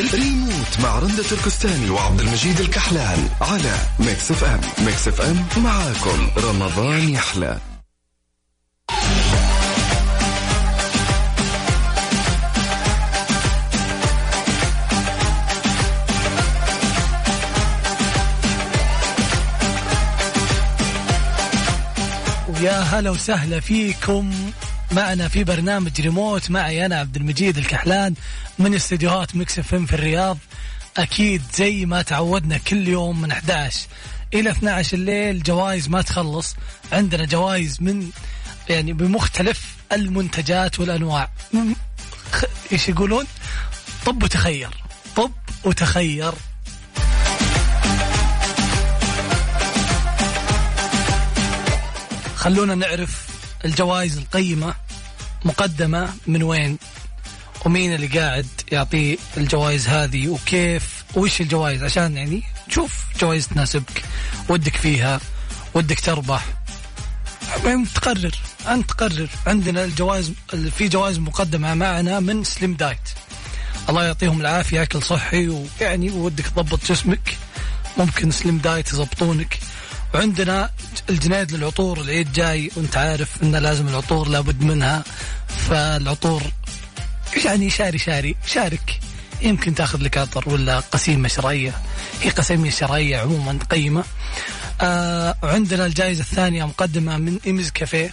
ريموت مع رندة تركستاني وعبد المجيد الكحلان على ميكس FM. ميكس FM معاكم. رمضان يحلى. ويا هلا وسهلا فيكم. معنا في برنامج ريموت معي أنا عبد المجيد الكحلان من استديوهات مكس إف في الرياض. أكيد زي ما تعودنا كل يوم من 11 إلى 12 الليل جوائز ما تخلص. عندنا جوائز من يعني بمختلف المنتجات والأنواع. إيش يقولون؟ طب وتخير. طب وتخير. خلونا نعرف الجوائز القيمة مقدمة من وين؟ ومين اللي قاعد يعطي الجوائز هذه؟ وكيف؟ وش الجوائز؟ عشان يعني تشوف جوائز تناسبك ودك فيها ودك تربح. تقرر. أنت تقرر. عندنا الجوائز في جوائز مقدمة معنا من سليم دايت الله يعطيهم العافية أكل صحي ويعني ودك تضبط جسمك. ممكن سليم دايت يضبطونك. وعندنا الجنيد للعطور العيد جاي وانت عارف إن لازم العطور لابد منها. فالعطور يعني شاري شاري شارك. يمكن تاخذ لك عطر ولا قسيمة شرائية هي قسيمة شرائية عموما قيمة. آه وعندنا الجائزة الثانية مقدمة من إيمز كافيه.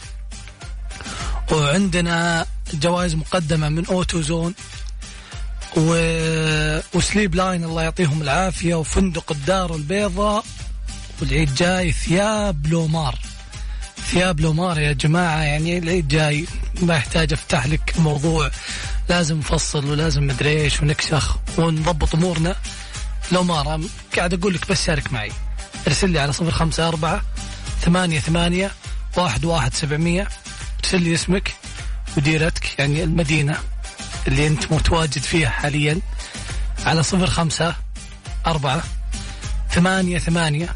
وعندنا جوائز مقدمة من أوتو زون. و... وسليب لاين الله يعطيهم العافية. وفندق الدار البيضاء. والعيد جاي ثياب لومار. ثياب لومار يا جماعة يعني العيد جاي ما يحتاج أفتح لك موضوع لازم نفصل ولازم مدري إيش ونكسخ ونضبط أمورنا. لومار قاعد أقول لك بس شارك معي. ارسل لي على صفر خمسة أربعة ثمانية ثمانية واحد واحد سبعمية. ارسل لي اسمك وديرتك يعني المدينة اللي أنت متواجد فيها حاليا. على صفر خمسة أربعة ثمانية ثمانية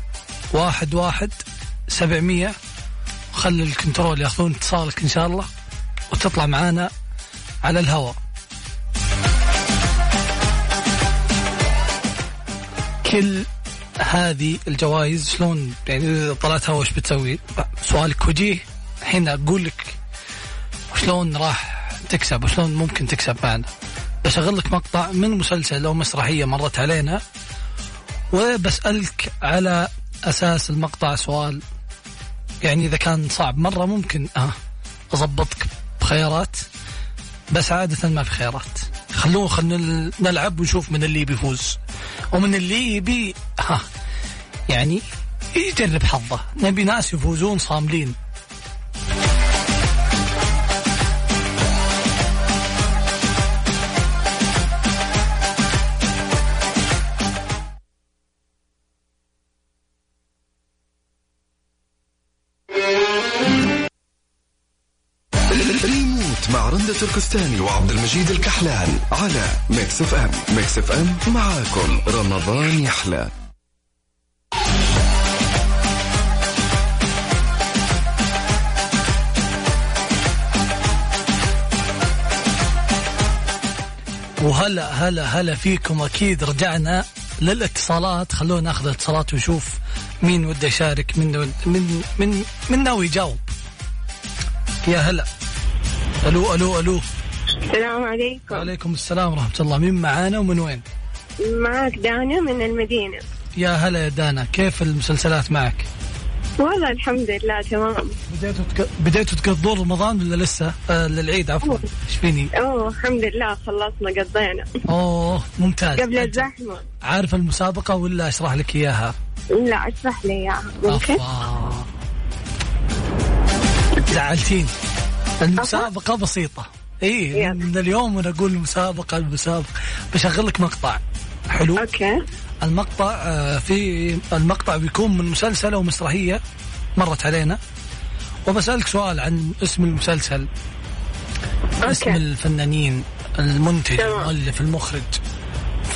واحد واحد سبعمية. خلي الكنترول ياخذون اتصالك إن شاء الله وتطلع معانا على الهواء. كل هذه الجوائز شلون؟ يعني طلعت هوا إيش بتسوي؟ سؤالك وجيه الحين أقول لك شلون راح تكسب وشلون ممكن تكسب معنا. بشغل لك مقطع من مسلسل أو مسرحية مرت علينا وبسألك على أساس المقطع سؤال. يعني إذا كان صعب مرة ممكن آه أضبطك بخيارات بس عادة ما في خيارات. خلونا نلعب ونشوف من اللي بيفوز. ومن اللي يبي ها يعني يجرب حظه. نبي ناس يفوزون صاملين. تركستاني وعبد المجيد الكحلان على Mix FM Mix FM معاكم. رمضان يحلى. وهلا هلا هلا فيكم. أكيد رجعنا للاتصالات. خلونا ناخذ الاتصالات ونشوف مين وده يشارك. من من من من ناوي يجاوب. يا هلا. ألو ألو ألو. السلام عليكم. وعليكم السلام ورحمة الله. مين معانا ومن وين؟ معك دانا من المدينة. يا هلا يا دانا. كيف المسلسلات معك؟ والله الحمد لله تمام. بديتوا تك... بديتوا تقضون رمضان ولا لسه؟ آه للعيد عفوا. إيش فيني؟ أوه الحمد لله خلصنا قضينا. أوه ممتاز. قبل الزحمة. عارف المسابقة ولا أشرح لك إياها؟ لا أشرح لي إياها. ممكن؟ زعلتيني. المسابقة بسيطة. إي من اليوم وأنا أقول المسابقة المسابقة. بشغل لك مقطع. حلو؟ okay. المقطع آه، في المقطع بيكون من مسلسل أو مسرحية مرت علينا. وبسألك سؤال عن اسم المسلسل. okay. اسم الفنانين المنتج المؤلف المخرج.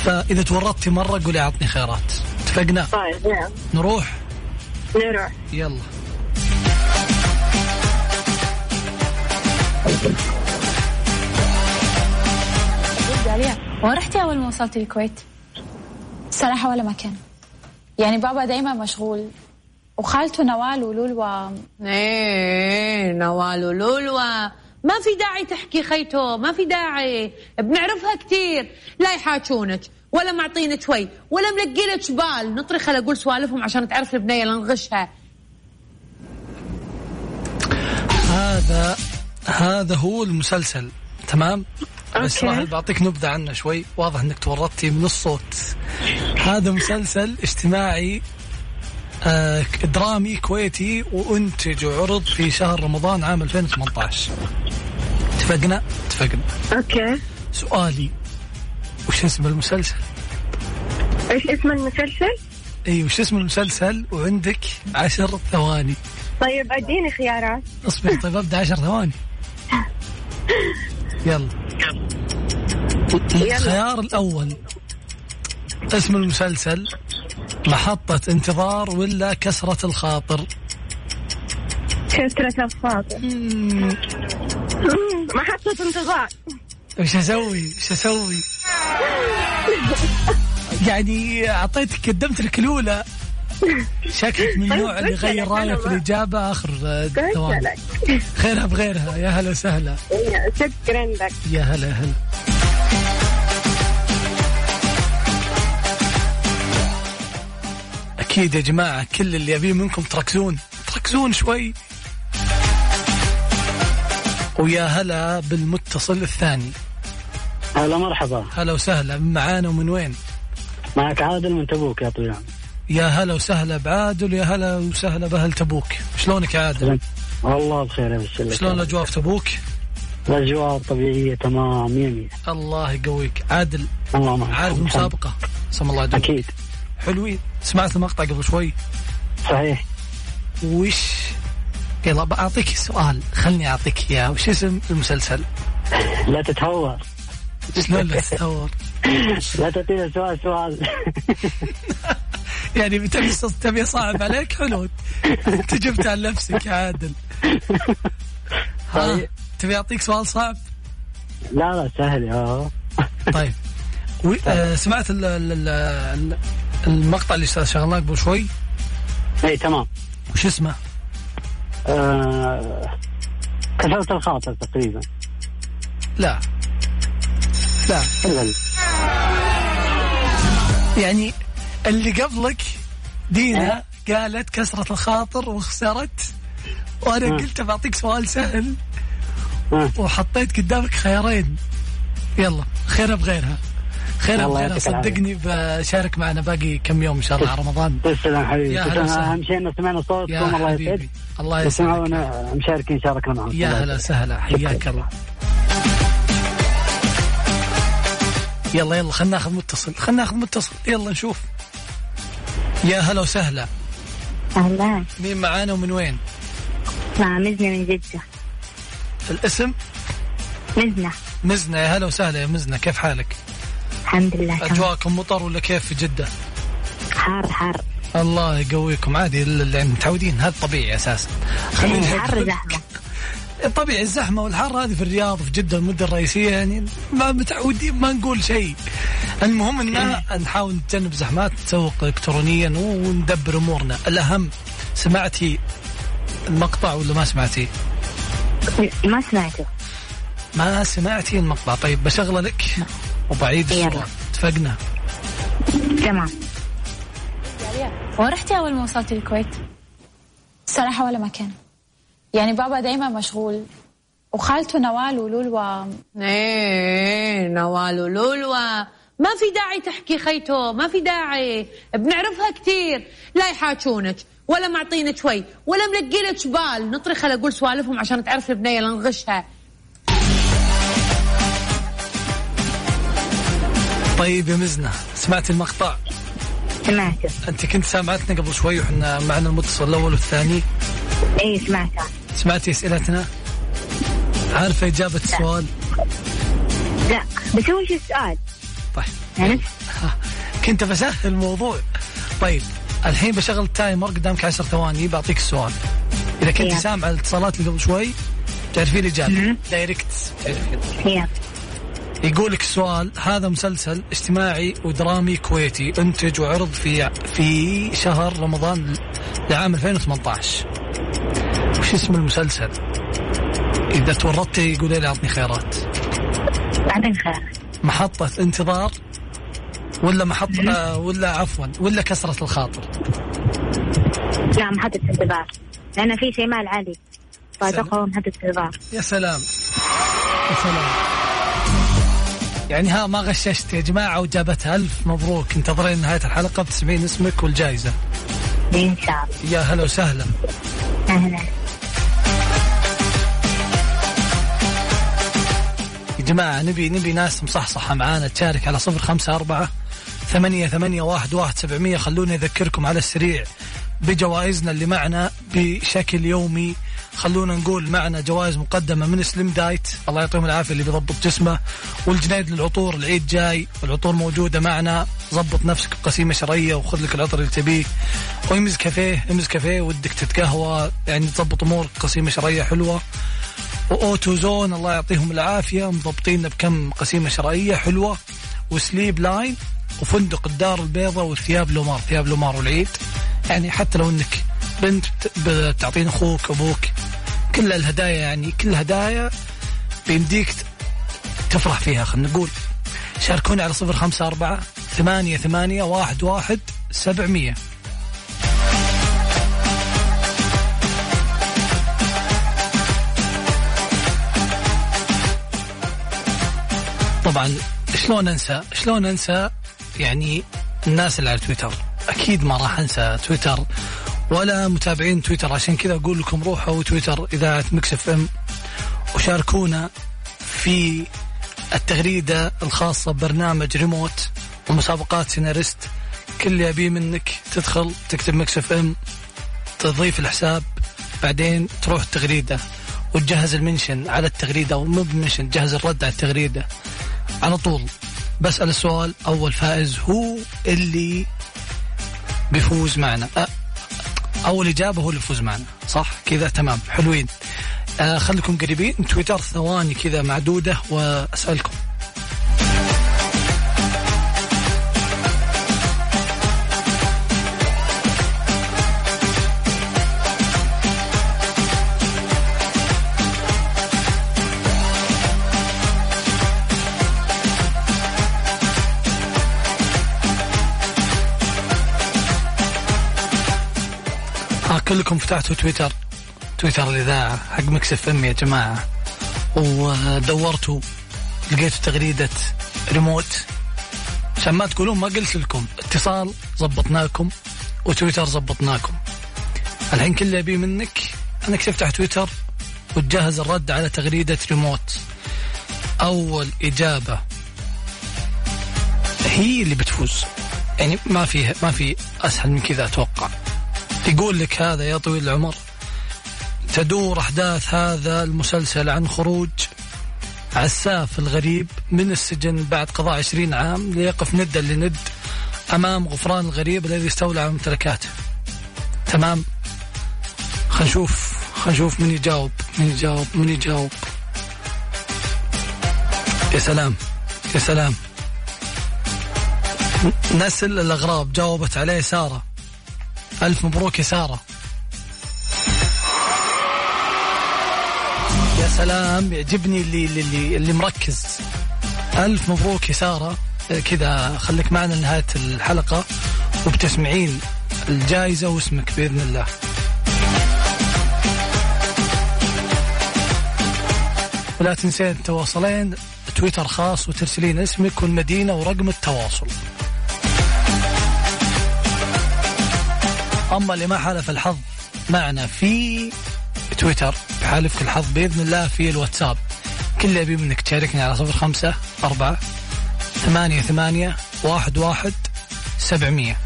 فإذا تورطتي مرة قولي أعطني خيارات اتفقنا؟ طيب نعم نروح؟ نروح. يلا. وين رحتي أول ما وصلتي الكويت؟ صراحة ولا مكان. يعني بابا دايما مشغول. وخالته نوال ولولوا. إيه نوال ولولوا. ما في داعي تحكي خيتو ما في داعي. بنعرفها كثير لا يحاجونك ولا معطينك شوي ولا ملقي لك بال. نطري خل أقول سوالفهم عشان تعرف البنية لا نغشها هذا هذا هو المسلسل تمام؟ بس أوكي. راح بعطيك نبذة عنه شوي واضح إنك تورطتي من الصوت. هذا مسلسل اجتماعي آه درامي كويتي وأنتج وعرض في شهر رمضان عام 2018 اتفقنا؟ اتفقنا. أوكي. سؤالي وش اسم المسلسل؟ إيش اسم المسلسل؟ إي وش اسم المسلسل؟ وعندك عشر ثواني. طيب أديني خيارات. اصبر طيب أبدأ عشر ثواني. يلا. الخيار الأول. اسم المسلسل. محطة انتظار ولا كسرة الخاطر؟ كثرة الخاطر. محطة انتظار. وش أسوي؟ وش أسوي؟ يعني أعطيتك قدمت لك الاولى شكلك من طيب، النوع اللي قلت يغير رايه في الاجابه آخر آه، ثواني. خيرها بغيرها. يا هلا وسهلا. إيه، شكرا لك. يا هلا يا هلا. أكيد يا جماعة كل اللي ابيه منكم تركزون. تركزون شوي. ويا هلا بالمتصل الثاني. هلا مرحبا. هلا وسهلا. من معانا ومن وين؟ معك عادل من تبوك يا طويل يا هلا وسهلا بعادل يا هلا وسهلا بأهل تبوك. شلونك يا عادل؟ والله بخير لك شلون الأجواء في تبوك؟ الأجواء طبيعية تمام مية الله يقويك. عادل الله معك. عارف المسابقه سم الله يدومك. أكيد. حلوين. سمعت المقطع قبل شوي؟ صحيح. وش؟ يلا بعطيك سؤال. خلني أعطيك إياه. وش اسم المسلسل؟ لا تتهور. شلون لا تتصور؟ لا تعطينا سؤال سؤال. يعني تبي تبي صعب عليك حلو انت جبت عن نفسك يا عادل. ها؟ طيب. تبي أعطيك سؤال صعب؟ لا لا سهل آه. طيب. و... آه سمعت ال... ال... ال... ال- المقطع اللي شغلناه قبل شوي؟ اي تمام. وش اسمه؟ آه... كسرت الخاطر تقريبا. لا. لا. يعني اللي قبلك دينا قالت كسرة الخاطر وخسرت. وأنا آه. قلت بعطيك سؤال سهل. آه. وحطيت قدامك خيارين. يلا خيرها بغيرها. خيرها بغيرها. صدقني بشارك معنا باقي كم يوم إن شاء الله على رمضان. تسلم حبيبي. أهم شيء إنه سمعنا صوتكم. الله حبيبي. يسعد الله يسعدك. مشاركين شاركنا معكم. يا هلا. وسهلا. حياك الله. يلا يلا خلينا ناخذ متصل. خلينا ناخذ متصل. يلا نشوف. يا هلا وسهلا. أهلا. مين معانا ومن وين؟ مع مزنة من جدة. الاسم؟ مزنة. مزنة يا هلا وسهلا يا مزنة كيف حالك؟ الحمد لله أجواءكم مطر ولا كيف في جدة؟ حار حار. الله يقويكم عادي ال- يعني متعودين هذا طبيعي أساسا. خلينا حر زحمة. طبيعي الزحمة والحر هذه في الرياض في جدة المدة الرئيسية يعني ما متعودين ما نقول شيء. المهم ان نحاول نتجنب زحمات نسوق الكترونيا وندبر أمورنا. الأهم سمعتي المقطع ولا ما سمعتي؟ ما سمعته. ما سمعتي المقطع. طيب بشغلة لك وبعيد. السؤال اتفقنا؟ تمام. وين رحتي أول ما وصلتي الكويت؟ صراحة ولا مكان؟ يعني بابا دايما مشغول. وخالته نوال ولولوا. إيه نوال ولولوا. ما في داعي تحكي خيتو ما في داعي. بنعرفها كثير لا يحاجونك ولا معطينك شوي ولا ملقي لك بال. نطري خل أقول سوالفهم عشان تعرف البنية لا نغشها. طيب يا مزنة سمعت المقطع؟ سمعته. أنت كنت سامعتنا قبل شوي وحنا معنا المتصل الأول والثاني. اي سمعته. سمعتي أسئلتنا؟ عارفه إجابة السؤال لا بس هو شو السؤال؟ طيب يعني؟ ها، كنت بسهل الموضوع. طيب الحين بشغل ال timer قدامك عشر ثواني بعطيك السؤال. إذا كنت يلا. سامع الاتصالات اللي قبل شوي تعرفي الإجابة. direct يقول لك السؤال هذا مسلسل اجتماعي ودرامي كويتي أنتج وعرض في في شهر رمضان لعام 2018 وش اسم المسلسل؟ إذا تورطت يقول لي أعطني خيارات. بعدين خير محطة انتظار ولا محطة ولا عفوا ولا كسرة الخاطر؟ لا محطة انتظار. لأن في شيماء العلي فأتوقع محطة انتظار. يا سلام. يا سلام. يعني ها ما غششت. يا جماعة وجابتها ألف مبروك. انتظرين نهاية الحلقة بتسمعين اسمك والجائزة. شاء الله يا هلا وسهلا. أهلا. يا جماعة نبي نبي ناس مصحصحة معانا. تشارك على صفر خمسة أربعة ثمانية ثمانية واحد واحد سبعمية. خلوني أذكركم على السريع بجوائزنا اللي معنا بشكل يومي خلونا نقول معنا جوائز مقدمة من سليم دايت الله يعطيهم العافية اللي بيضبط جسمه. والجنيد للعطور العيد جاي والعطور موجودة معنا. ضبط نفسك بقسيمة شرائية وخذ لك العطر اللي تبيه. ويمز كافيه يمز كافيه ودك تتقهوى. يعني تضبط أمورك قسيمة شرائية حلوة. و Auto Zone الله يعطيهم العافية. مضبطين بكم قسيمة شرائية حلوة. و Sleep Line وفندق الدار البيضاء والثياب لومار. ثياب لومار والعيد. يعني حتى لو إنك بنت بت- بتعطين أخوك أبوك. كل الهدايا يعني كل هدايا بيمديك تفرح فيها خلينا نقول. شاركوني على صفر خمسة أربعة ثمانية ثمانية واحد واحد سبعمية. طبعا شلون أنسى؟ شلون أنسى يعني الناس اللي على تويتر؟ أكيد ما راح أنسى تويتر. ولا متابعين تويتر عشان كذا أقول لكم روحوا تويتر اذاعه Mix FM وشاركونا في التغريدة الخاصة ببرنامج ريموت ومسابقات سيناريست. كل اللي ابيه منك تدخل تكتب Mix FM تضيف الحساب بعدين تروح التغريدة. وتجهز ال mention على التغريدة أو مو ب mention تجهز الرد على التغريدة. على طول بسأل السؤال أول فائز هو اللي بيفوز معنا. أ- أول إجابة هو اللي بيفوز معنا صح؟ كذا تمام. حلوين. آه خليكم قريبين. تويتر ثواني كذا معدودة وأسألكم. كلكم فتحتوا تويتر. تويتر الإذاعة حق Mix FM يا جماعة. ودورتوا. لقيتوا تغريدة ريموت. عشان ما تقولون ما قلت لكم. اتصال زبطناكم وتويتر زبطناكم الحين كل اللي أبيه منك أنك تفتح تويتر وتجهز الرد على تغريدة ريموت. أول إجابة. هي اللي بتفوز. يعني ما في ما في أسهل من كذا أتوقع. يقول لك هذا يا طويل العمر تدور أحداث هذا المسلسل عن خروج عساف الغريب من السجن بعد قضاء عشرين عام ليقف ندا لند أمام غفران الغريب الذي استولى على ممتلكاته. تمام؟ خلينا نشوف نشوف من يجاوب من يجاوب من يجاوب. يا سلام يا سلام. نسل الأغراب جاوبت عليه سارة. ألف مبروك يا سارة. يا سلام يعجبني اللي اللي اللي, مركز. ألف مبروك يا سارة. كذا خليك معنا لنهاية الحلقة وبتسمعين الجائزة واسمك بإذن الله. ولا تنسين تواصلين تويتر خاص وترسلين اسمك والمدينة ورقم التواصل. أما اللي ما حالف الحظ معنا في تويتر. بحالفك الحظ بإذن الله في الواتساب. كل اللي أبي منك تشاركني على صفر خمسة أربعة ثمانية ثمانية واحد واحد سبعمية.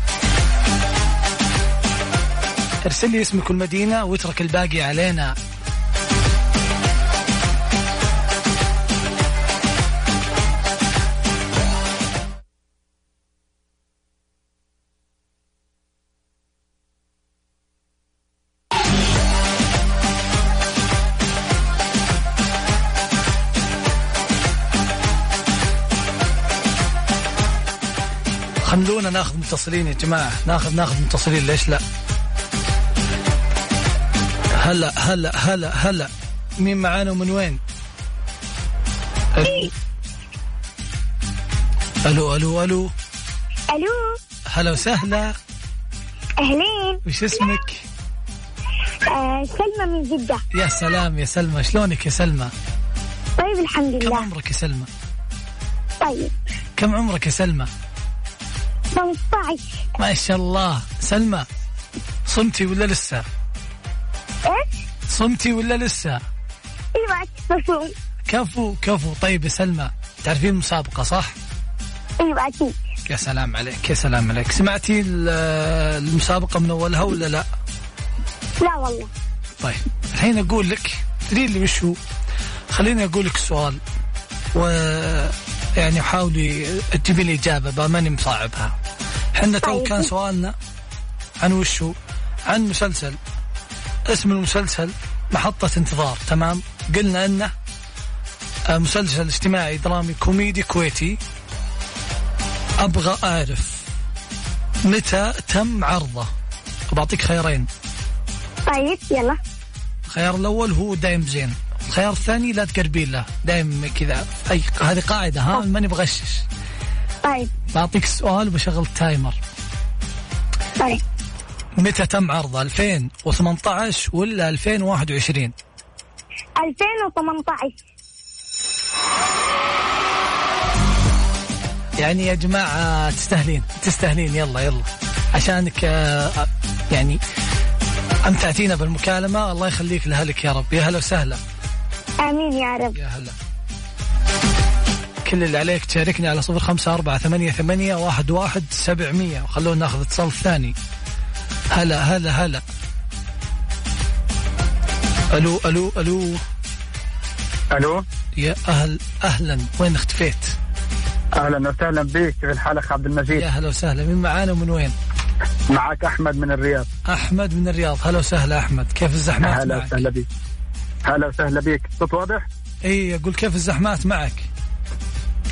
ارسل لي اسمك والمدينة واترك الباقي علينا. متصلين يا جماعة. ناخذ ناخذ متصلين. ليش لا؟ هلا هلا هلا هلا. مين معانا ومن وين؟ ألو ألو ألو ألو. ألو. هلا وسهلا. أهلين. وش اسمك؟ آه سلمى من جدة. يا سلام يا سلمى. شلونك يا سلمى؟ طيب الحمد كم لله. عمرك يا سلمى؟ طيب. كم عمرك يا سلمى؟ 15 ما شاء الله. سلمى صمتي ولا لسه؟ إيش؟ صمتي ولا لسه؟ إيوه بصوم كفو كفو. طيب يا سلمى تعرفين المسابقة صح؟ إيوه أكيد. يا سلام عليك يا سلام عليك. سمعتي ال- المسابقة من أولها ولا لا؟ لا والله. طيب الحين أقول لك تدري لي وش هو؟ خليني أقول لك السؤال و يعني حاولي تجيبي لي إجابة ماني مصعبها. إحنا تو. كان سؤالنا عن وش هو عن مسلسل. اسم المسلسل محطة انتظار تمام؟ قلنا إنه آه، مسلسل اجتماعي درامي كوميدي كويتي. أبغى أعرف متى تم عرضه؟ بعطيك خيارين. طيب يلا. الخيار الأول هو دايم زين. الخيار الثاني لا تقربين له. دايم كذا. أي هذه قاعدة ها؟ ماني بغشش طيب. بعطيك السؤال وبشغل التايمر طيب. متى تم عرضه 2018 ولا 2021 2018 يعني يا جماعة تستاهلين تستاهلين يلا يلا. عشانك آه، يعني أمتعتينا بالمكالمة. الله يخليك لهلك يا رب. يا هلا وسهلا. آمين يا رب. يا هلا. كل اللي عليك تشاركني على صفر خمسة أربعة ثمانية ثمانية واحد واحد سبعمية. وخلونا ناخذ اتصال ثاني. هلا هلا هلا. ألو ألو ألو. ألو. يا أهل أهلا. وين اختفيت؟ أهلا وسهلا بك كيف اخ عبد المجيد. يا هلا وسهلا. من معانا ومن وين؟ معك أحمد من الرياض. أحمد من الرياض. هلا وسهلا أحمد. كيف الزحمات هلا وسهلا بك هلا وسهلا بك الصوت واضح؟ اي أقول كيف الزحمات معك؟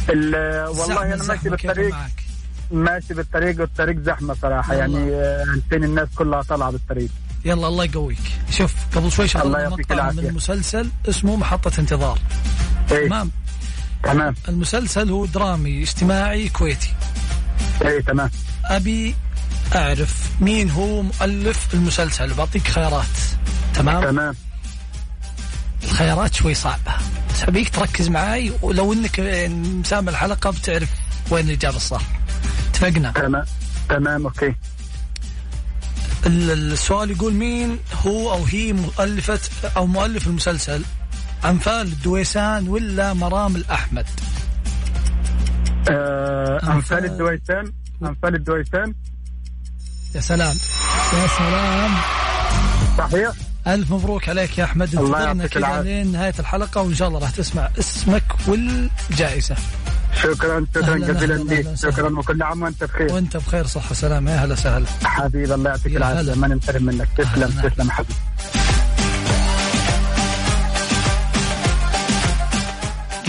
والله أنا ماشي بالطريق ماشي بالطريق والطريق زحمة صراحة. يعني آه، الحين الناس كلها طالعة بالطريق. يلا الله يقويك. شوف قبل شوي الله شغلنا يعطيك مقطع. من مسلسل اسمه محطة انتظار. إيه. تمام؟ تمام. المسلسل هو درامي اجتماعي كويتي. إيه تمام. أبي أعرف مين هو مؤلف المسلسل بعطيك خيارات. تمام؟ تمام. الخيارات شوي صعبة. بس ابيك تركز معاي ولو إنك مسامع الحلقة بتعرف وين الإجابة الصح. اتفقنا؟ تمام. تمام أوكي. ال- السؤال يقول مين هو أو هي مؤلفة أو مؤلف المسلسل أنفال الدويسان ولا مرام الأحمد؟ آه أنفال- امثال الدويسان. امثال الدويسان. يا سلام. يا سلام. صحيح؟ ألف مبروك عليك يا أحمد. الله انتظرنا كذا. لين نهاية الحلقة وإن شاء الله راح تسمع اسمك والجائزة. شكرا شكرا جزيلا لك. شكرا وكل عام وأنت بخير. وأنت بخير صحة وسلامة. يا هلا وسهلا. حبيبي الله يعطيك. العافية. ما ننتهي منك. تسلم. تسلم حبيبي.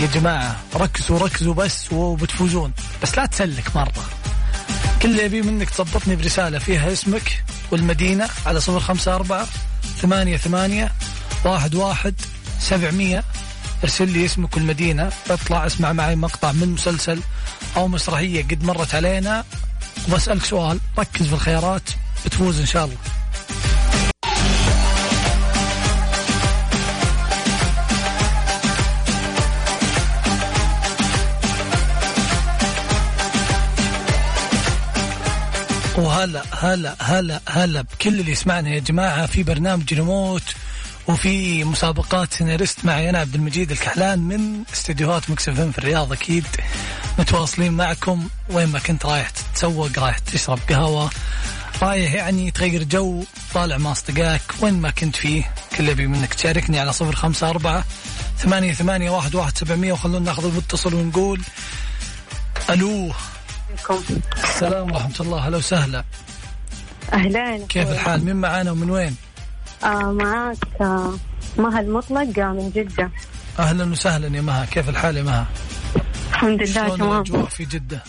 يا جماعة ركزوا ركزوا بس وبتفوزون. بس لا تسلك مرة. كل اللي يبي منك تضبطني برسالة فيها اسمك والمدينة على صفر خمسة أربعة ثمانية ثمانية واحد واحد سبعمية. ارسل لي اسمك والمدينة. اطلع اسمع معي مقطع من مسلسل أو مسرحية قد مرت علينا. وبسألك سؤال. ركز في الخيارات. بتفوز إن شاء الله. وهلا هلا هلا هلا بكل اللي يسمعنا يا جماعة. في برنامج ريموت وفي مسابقات سيناريست معي أنا عبد المجيد الكحلان من استديوهات Mix FM في الرياض أكيد. متواصلين معكم وين ما كنت رايح تتسوق رايح تشرب قهوة رايح يعني تغير جو طالع مع أصدقائك وين ما كنت فيه كل يبي منك. تشاركني على صفر خمسة أربعة ثمانية ثمانية واحد واحد سبعمية وخلونا ناخذ المتصل ونقول ألو. السلام ورحمة الله. هلا وسهلا. أهلين كيف الحال؟ مين معانا ومن وين؟ آه معك آه مها المطلق آه، من جدة. أهلا وسهلا يا مها. كيف الحال يا مها؟ الحمد لله تمام. الأجواء في جدة؟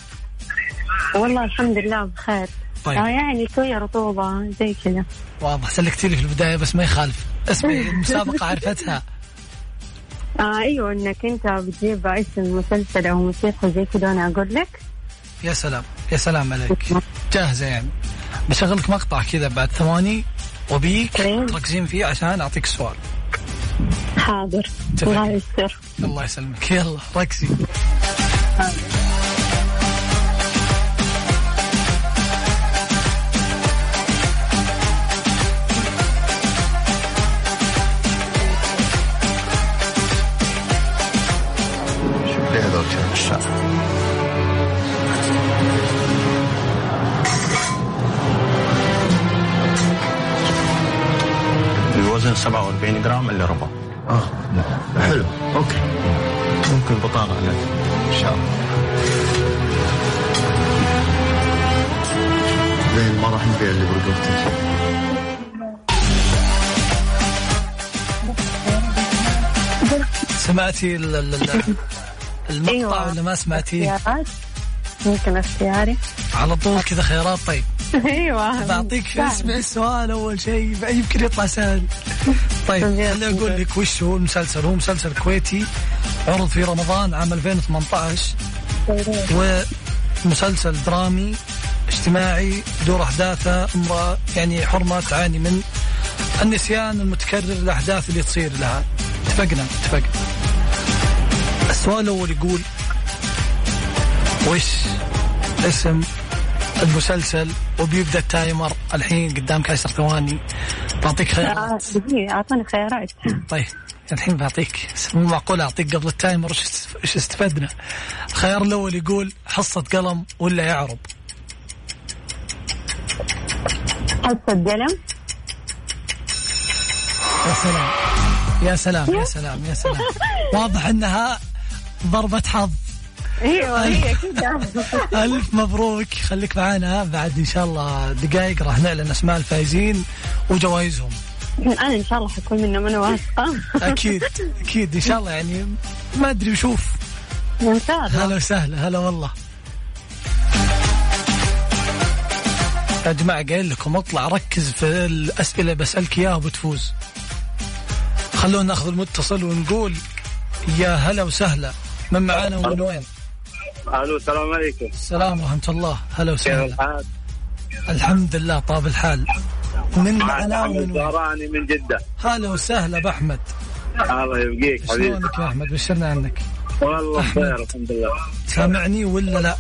والله الحمد لله بخير. طيب. آه يعني شوية رطوبة زي كذا. واضح. سلكتي لي في البداية بس ما يخالف. اسمي المسابقة عرفتها. آه أيوه إنك أنت بتجيب اسم مسلسل أو موسيقى زي كذا وأنا أقول لك. يا سلام يا سلام عليك. جاهزة يعني. بشغل لك مقطع كذا بعد ثواني وبيك طيب. تركزين فيه عشان أعطيك السؤال حاضر. الله يستر. الله يسلمك. يلا ركزي. شوف 47 جرام إلا ربع. آه. حلو. أوكي. ممكن بطاقة إن شاء الله. زين ما راح نبيع اللي برقبتك سمعتي ال- ال- ال- المقطع أيوة. ولا ما سمعتيه؟ ممكن اختياري. على طول كذا خيارات طيب. أيوه. بعطيك. اسمع السؤال أول شيء يمكن يطلع سهل. طيب طيب، خليني أقول طيب. لك وش هو المسلسل هو مسلسل كويتي عرض في رمضان عام 2018 ومسلسل درامي اجتماعي دور أحداثه أمرأة يعني حرمة تعاني من النسيان المتكرر الأحداث اللي تصير لها. اتفقنا؟ اتفقنا السؤال الأول يقول وش اسم المسلسل وبيبدأ ال timer الحين قدامك عشر ثواني. بعطيك آه، خيارات دقيقة اعطيني خيارات. طيب الحين بعطيك. مو معقول أعطيك قبل ال timer؟ وش استفدنا؟ الخيار الأول يقول حصة قلم ولا يعرب؟ حصة قلم. يا سلام. يا سلام يا سلام يا سلام. واضح إنها ضربة حظ. أيوه هي كذا ألف مبروك. خليك معانا. بعد إن شاء الله دقائق راح نعلن أسماء الفائزين وجوائزهم. أنا إن شاء الله حكون منهم أنا واثقة. أكيد أكيد إن شاء الله يعني ما أدري وشوف. إن الله. هلا وسهلا هلا والله. يا جماعة قايل لكم اطلع ركز في الأسئلة بسألك إياها وبتفوز خلونا ناخذ المتصل ونقول يا هلا وسهلا من معانا ومن وين؟ ألو السلام عليكم. السلام ورحمة الله. هلا كيف وسهلا الحال؟ الحمد لله طاب الحال. من ومن وين؟ زهراني من جدة. هلا وسهلا بأحمد الله يبقيك حبيبي. شلونك يا أحمد؟ بشرنا عنك. والله بخير الحمد لله. سامعني ولا لا؟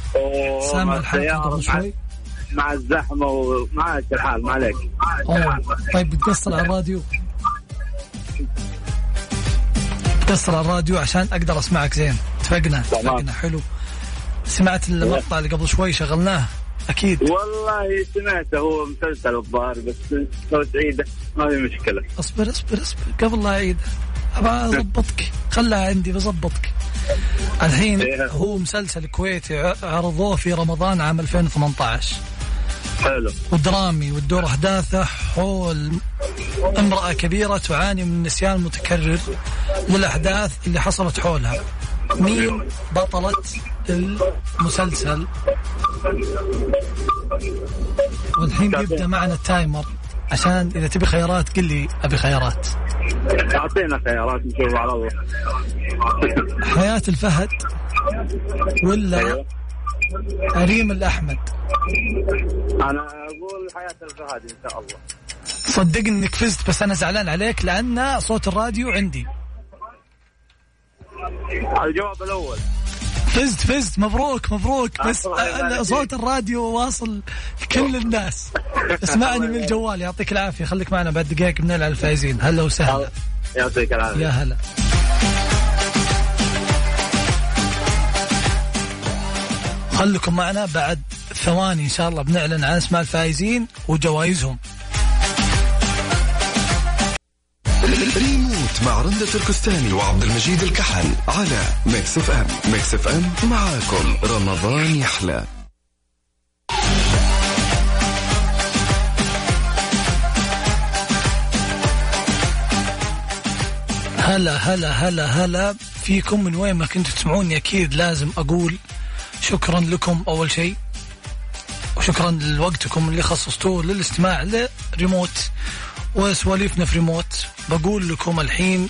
سامع السيارة، قبل شوي؟ مع الزحمة ومعك الحال ما عليك. طيب بتقصر على الراديو. على الراديو عشان أقدر أسمعك زين. اتفقنا. اتفقنا حلو. سمعت المقطع اللي قبل شوي شغلناه. أكيد. والله سمعته هو مسلسل الظاهر بس لو تعيده ما في مشكلة. اصبر اصبر اصبر. قبل لا اعيد أبغى أضبطك. خلها عندي بظبطك الحين إيه. هو مسلسل كويتي عرضوه في رمضان عام 2018 حلو. ودرامي وتدور أحداثه حول امرأة كبيرة تعاني من النسيان المتكرر للأحداث اللي حصلت حولها. مين بطلة المسلسل. والحين بيبدأ معنا التايمر. عشان إذا تبي خيارات قل لي أبي خيارات. أعطينا خيارات نشوف على الله. حياة الفهد ولا أيوة. ريم الأحمد؟ أنا أقول حياة الفهد إن شاء الله. صدقني إنك فزت بس أنا زعلان عليك لأن صوت الراديو عندي. الجواب الأول. فزت فزت. مبروك مبروك. بس يبارك أنا فيك. صوت الراديو واصل كل الناس. اسمعني من الجوال. يعطيك العافية. خليك معنا بعد دقائق بنلعب الفايزين هلا وسهلا. يعطيك العافية. يا هلا. خليكم معنا بعد ثواني إن شاء الله بنعلن عن أسماء الفائزين وجوائزهم. ريموت مع رندة تركستاني وعبد المجيد الكحلان على Mix FM Mix FM معاكم. رمضان يحلى هلا هلا هلا هلا. فيكم من وين ما كنتوا تسمعوني أكيد لازم أقول شكرا لكم أول شيء شكرا لوقتكم اللي خصصتوه للاستماع لريموت. وسواليفنا في ريموت بقول لكم الحين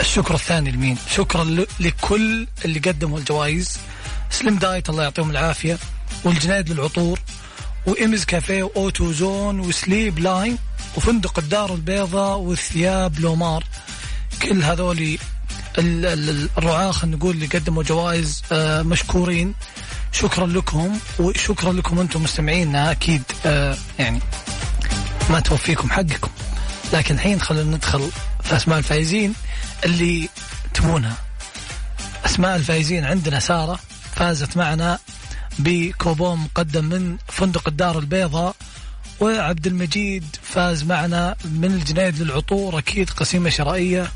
الشكر الثاني لمين؟ شكرا لكل اللي قدموا الجوائز. Slim Diet الله يعطيهم العافية. والجنيد للعطور. و M's Cafe و Auto Zone و Sleep Line وفندق الدار البيضاء والثياب لومار. كل ال- الرعاة خلينا نقول اللي قدموا جوائز آه، مشكورين. شكرا لكم. وشكرا لكم أنتم مستمعينا. أكيد آه، يعني ما توفيكم حقكم. لكن الحين خلينا ندخل في أسماء الفائزين اللي تبونها. أسماء الفائزين عندنا سارة فازت معنا بكوبون مقدم من فندق الدار البيضاء وعبد المجيد فاز معنا من الجنيد للعطور أكيد قسيمة شرائية.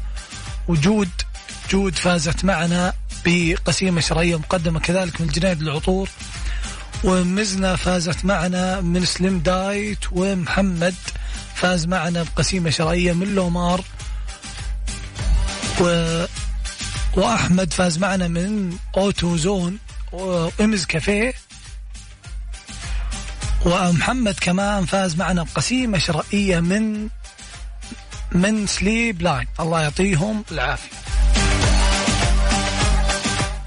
وجود جود فازت معنا بقسيمة شرائية مقدمة كذلك من الجنيد للعطور. ومزنة فازت معنا من Slim Diet ومحمد. فاز معنا بقسيمة شرائية من لومار. و... وأحمد فاز معنا من Auto Zone و M's Cafe. ومحمد كمان فاز معنا بقسيمة شرائية من من Sleep Line. الله يعطيهم العافية.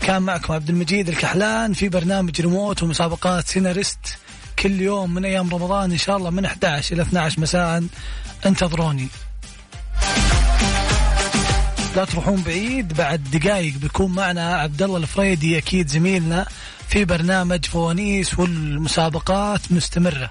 كان معكم عبد المجيد الكحلان في برنامج ريموت ومسابقات سيناريست كل يوم من أيام رمضان إن شاء الله من 11 إلى 12 مساء. انتظروني. لا تروحون بعيد بعد دقائق بيكون معنا عبد الله الفريدي أكيد زميلنا في برنامج فوانيس والمسابقات مستمرة.